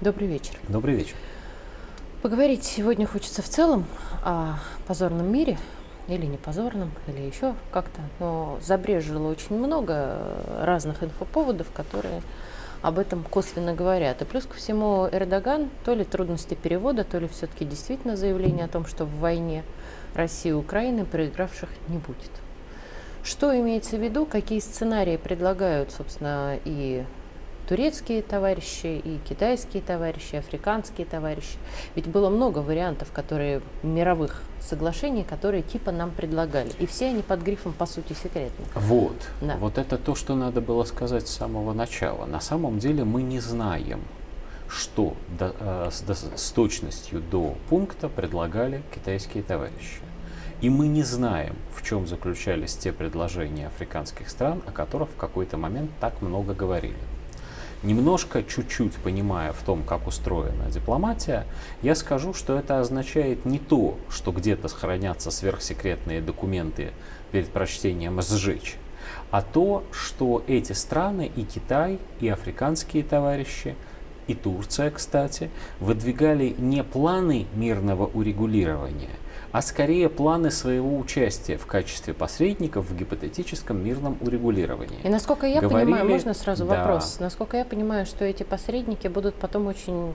Добрый вечер. Добрый вечер. Поговорить сегодня хочется в целом о позорном мире, или не позорном, или еще как-то. Но забрежило очень много разных инфоповодов, которые об этом косвенно говорят. И плюс ко всему Эрдоган, то ли трудности перевода, то ли все-таки действительно заявление о том, что в войне России и Украины проигравших не будет. Что имеется в виду, какие сценарии предлагают, собственно, и турецкие товарищи, и китайские товарищи, и африканские товарищи. Ведь было много вариантов, которые мировых соглашений, которые типа нам предлагали. И все они под грифом, по сути, секретны. Вот. Да. Вот это то, что надо было сказать с самого начала. На самом деле мы не знаем, что до, э, с, до, с точностью до пункта предлагали китайские товарищи. И мы не знаем, в чем заключались те предложения африканских стран, о которых в какой-то момент так много говорили немножко, чуть-чуть понимая в том, как устроена дипломатия, я скажу, что это означает не то, что где-то хранятся сверхсекретные документы перед прочтением сжечь, а то, что эти страны, и Китай, и африканские товарищи, и Турция, кстати, выдвигали не планы мирного урегулирования, а скорее планы своего участия в качестве посредников в гипотетическом мирном урегулировании. И насколько я Говорили, понимаю, можно сразу да. вопрос, насколько я понимаю, что эти посредники будут потом очень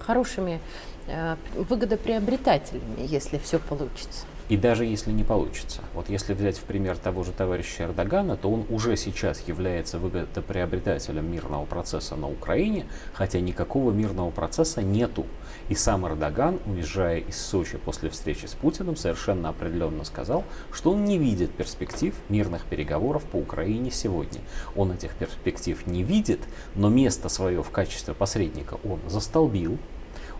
хорошими э, выгодоприобретателями, если все получится. И даже если не получится. Вот если взять в пример того же товарища Эрдогана, то он уже сейчас является выгодоприобретателем мирного процесса на Украине, хотя никакого мирного процесса нету. И сам Эрдоган, уезжая из Сочи после встречи с Путиным, совершенно определенно сказал, что он не видит перспектив мирных переговоров по Украине сегодня. Он этих перспектив не видит, но место свое в качестве посредника он застолбил,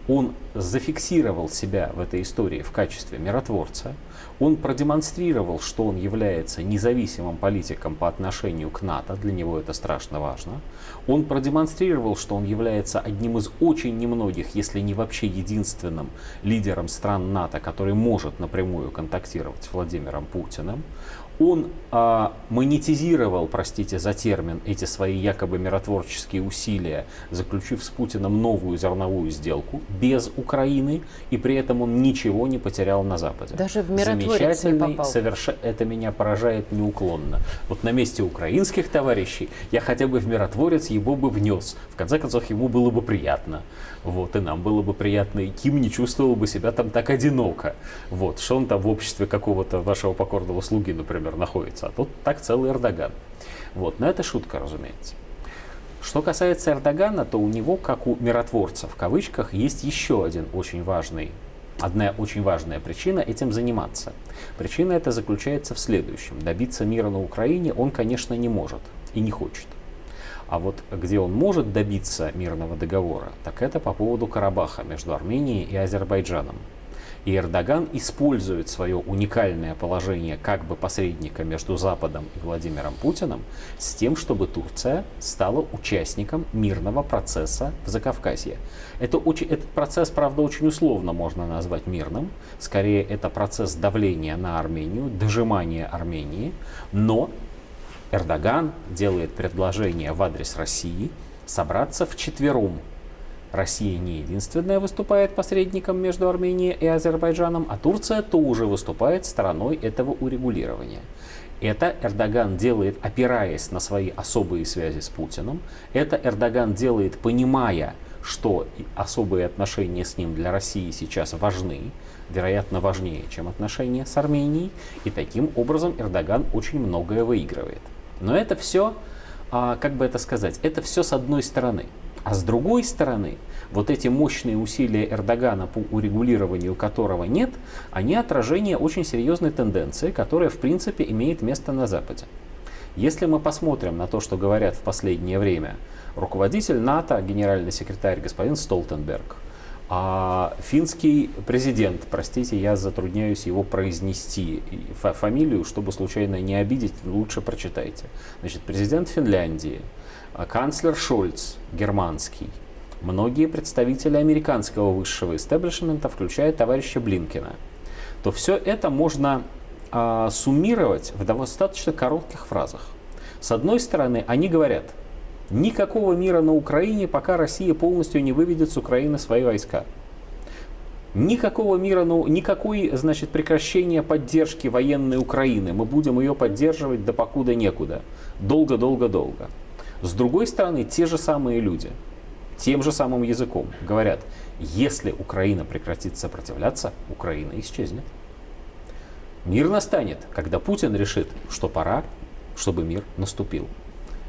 он зафиксировал себя в этой истории в качестве миротворца, он продемонстрировал, что он является независимым политиком по отношению к НАТО, для него это страшно важно. Он продемонстрировал, что он является одним из очень немногих, если не вообще единственным лидером стран НАТО, который может напрямую контактировать с Владимиром Путиным он а, монетизировал, простите за термин, эти свои якобы миротворческие усилия, заключив с Путиным новую зерновую сделку без Украины, и при этом он ничего не потерял на Западе. Даже в не попал. Соверш... Это меня поражает неуклонно. Вот на месте украинских товарищей я хотя бы в миротворец его бы внес. В конце концов, ему было бы приятно. Вот, и нам было бы приятно, и Ким не чувствовал бы себя там так одиноко. Вот, что он там в обществе какого-то вашего покорного слуги, например, находится. А тут так целый Эрдоган. Вот, но это шутка, разумеется. Что касается Эрдогана, то у него, как у миротворца в кавычках, есть еще один очень важный Одна очень важная причина этим заниматься. Причина эта заключается в следующем. Добиться мира на Украине он, конечно, не может и не хочет. А вот где он может добиться мирного договора, так это по поводу Карабаха между Арменией и Азербайджаном. И Эрдоган использует свое уникальное положение как бы посредника между Западом и Владимиром Путиным с тем, чтобы Турция стала участником мирного процесса в Закавказье. Это очень, этот процесс, правда, очень условно можно назвать мирным. Скорее, это процесс давления на Армению, дожимания Армении. Но Эрдоган делает предложение в адрес России собраться в четвером. Россия не единственная выступает посредником между Арменией и Азербайджаном, а Турция тоже выступает стороной этого урегулирования. Это Эрдоган делает, опираясь на свои особые связи с Путиным. Это Эрдоган делает, понимая, что особые отношения с ним для России сейчас важны, вероятно, важнее, чем отношения с Арменией. И таким образом Эрдоган очень многое выигрывает. Но это все, а, как бы это сказать, это все с одной стороны. А с другой стороны, вот эти мощные усилия Эрдогана по урегулированию которого нет, они отражение очень серьезной тенденции, которая в принципе имеет место на Западе. Если мы посмотрим на то, что говорят в последнее время руководитель НАТО, генеральный секретарь господин Столтенберг, а финский президент, простите, я затрудняюсь его произнести фамилию, чтобы случайно не обидеть, лучше прочитайте. Значит, президент Финляндии, канцлер Шольц, германский, многие представители американского высшего истеблишмента, включая товарища Блинкина, то все это можно а, суммировать в достаточно коротких фразах. С одной стороны, они говорят, Никакого мира на Украине, пока Россия полностью не выведет с Украины свои войска. Никакого мира, ну, никакой, значит, прекращения поддержки военной Украины. Мы будем ее поддерживать до покуда некуда. Долго-долго-долго. С другой стороны, те же самые люди, тем же самым языком говорят, если Украина прекратит сопротивляться, Украина исчезнет. Мир настанет, когда Путин решит, что пора, чтобы мир наступил.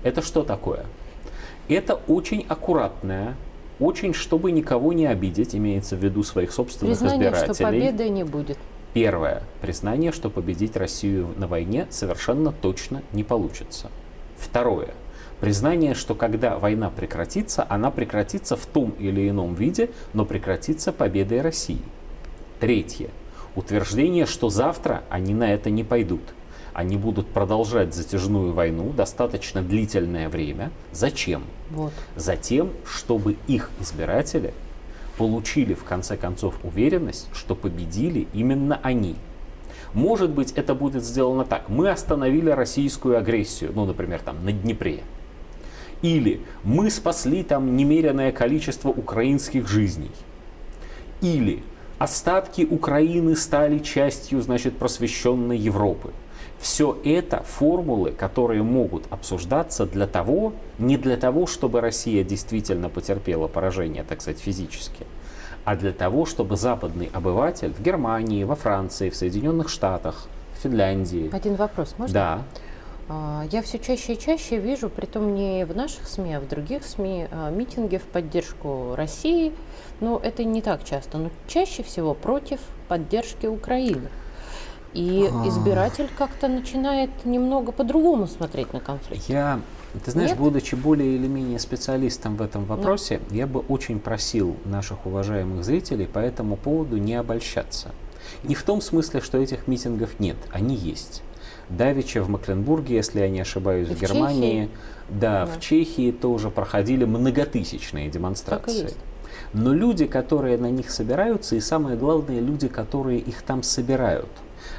Это что такое? Это очень аккуратная, очень, чтобы никого не обидеть, имеется в виду своих собственных Признание, избирателей. что победы не будет. Первое. Признание, что победить Россию на войне совершенно точно не получится. Второе. Признание, что когда война прекратится, она прекратится в том или ином виде, но прекратится победой России. Третье. Утверждение, что завтра они на это не пойдут. Они будут продолжать затяжную войну достаточно длительное время. Зачем? Вот. Затем, чтобы их избиратели получили в конце концов уверенность, что победили именно они. Может быть, это будет сделано так. Мы остановили российскую агрессию, ну, например, там на Днепре. Или мы спасли там немеренное количество украинских жизней. Или остатки Украины стали частью, значит, просвещенной Европы. Все это формулы, которые могут обсуждаться для того, не для того, чтобы Россия действительно потерпела поражение, так сказать, физически, а для того, чтобы западный обыватель в Германии, во Франции, в Соединенных Штатах, в Финляндии. Один вопрос, можно? Да. А, Я все чаще и чаще вижу, притом не в наших СМИ, а в других СМИ, а, митинги в поддержку России. Но это не так часто, но чаще всего против поддержки Украины. И А. избиратель как-то начинает немного по-другому смотреть на конфликт. Я, ты знаешь, Нет? будучи более или менее специалистом в этом вопросе, я бы очень просил наших уважаемых зрителей по этому поводу не обольщаться. Не в том смысле, что этих митингов нет, они есть. Давича в Макленбурге, если я не ошибаюсь, И в в Германии, да, Да. в Чехии тоже проходили многотысячные демонстрации. Но люди, которые на них собираются, и самое главное, люди, которые их там собирают,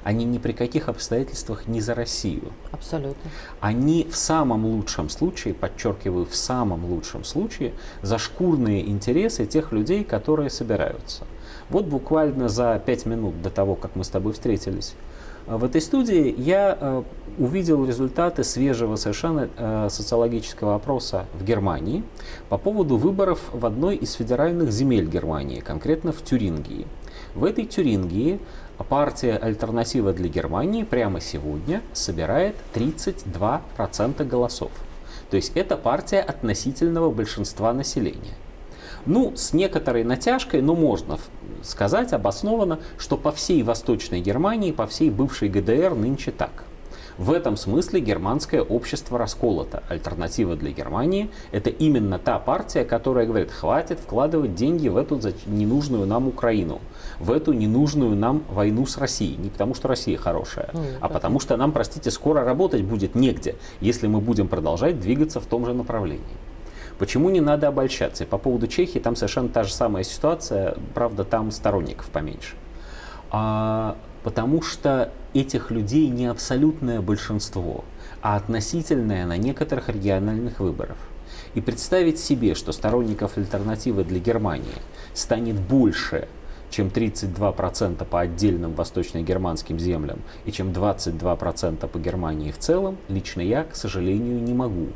они ни при каких обстоятельствах не за Россию Абсолютно. они в самом лучшем случае, подчеркиваю, в самом лучшем случае, за шкурные интересы тех людей, которые собираются. Вот буквально за пять минут до того, как мы с тобой встретились в этой студии, я э, увидел результаты свежего совершенно э, социологического опроса в Германии по поводу выборов в одной из федеральных земель Германии, конкретно в Тюрингии. В этой Тюрингии партия «Альтернатива для Германии» прямо сегодня собирает 32% голосов. То есть это партия относительного большинства населения. Ну, с некоторой натяжкой, но можно сказать обоснованно, что по всей Восточной Германии, по всей бывшей ГДР нынче так. В этом смысле германское общество расколото. Альтернатива для Германии – это именно та партия, которая говорит, хватит вкладывать деньги в эту ненужную нам Украину, в эту ненужную нам войну с Россией. Не потому, что Россия хорошая, Ну, а да. потому что нам, простите, скоро работать будет негде, если мы будем продолжать двигаться в том же направлении. Почему не надо обольщаться? И по поводу Чехии там совершенно та же самая ситуация, правда, там сторонников поменьше. А, потому что этих людей не абсолютное большинство, а относительное на некоторых региональных выборах. И представить себе, что сторонников альтернативы для Германии станет больше, чем 32% по отдельным восточно-германским землям и чем 22% по Германии в целом, лично я, к сожалению, не могу.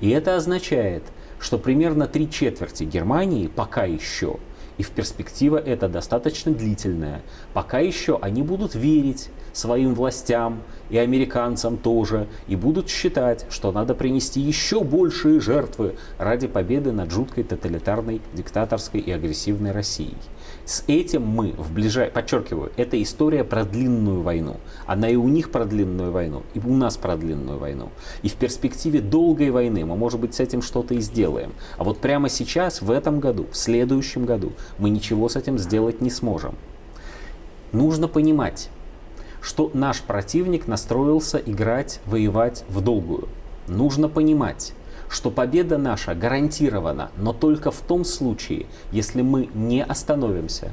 И это означает, что примерно три четверти Германии пока еще, и в перспектива это достаточно длительная, пока еще они будут верить своим властям и американцам тоже, и будут считать, что надо принести еще большие жертвы ради победы над жуткой тоталитарной, диктаторской и агрессивной Россией. С этим мы в ближай... подчеркиваю, это история про длинную войну. Она и у них про длинную войну, и у нас про длинную войну. И в перспективе долгой войны мы, может быть, с этим что-то и сделаем. А вот прямо сейчас, в этом году, в следующем году, мы ничего с этим сделать не сможем. Нужно понимать, что наш противник настроился играть, воевать в долгую. Нужно понимать, что победа наша гарантирована, но только в том случае, если мы не остановимся,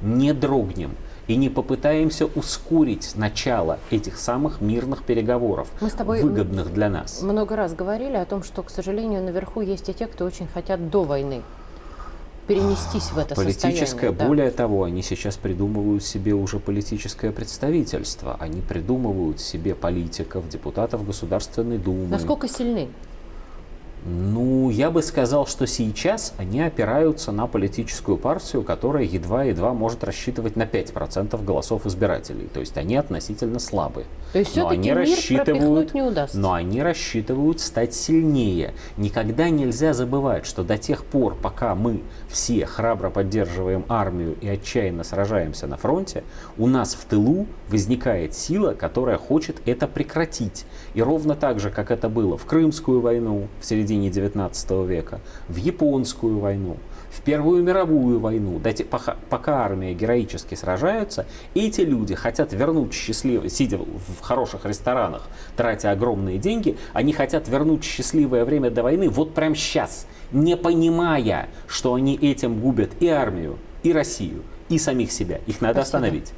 не дрогнем, и не попытаемся ускорить начало этих самых мирных переговоров, Мы с тобой выгодных для нас. Много раз говорили о том, что, к сожалению, наверху есть и те, кто очень хотят до войны перенестись в это Политическое, состояние. более да. того, они сейчас придумывают себе уже политическое представительство. Они придумывают себе политиков, депутатов Государственной Думы. Насколько сильны? Ну, я бы сказал, что сейчас они опираются на политическую партию, которая едва-едва может рассчитывать на 5% голосов избирателей. То есть они относительно слабые. То есть но они рассчитывают, не удастся. Но они рассчитывают стать сильнее. Никогда нельзя забывать, что до тех пор, пока мы все храбро поддерживаем армию и отчаянно сражаемся на фронте, у нас в тылу возникает сила, которая хочет это прекратить. И ровно так же, как это было в Крымскую войну в середине середине 19 века, в Японскую войну, в Первую мировую войну, пока, пока армия героически сражаются, эти люди хотят вернуть счастливое, сидя в хороших ресторанах, тратя огромные деньги, они хотят вернуть счастливое время до войны вот прямо сейчас, не понимая, что они этим губят и армию, и Россию, и самих себя. Их надо Спасибо. остановить.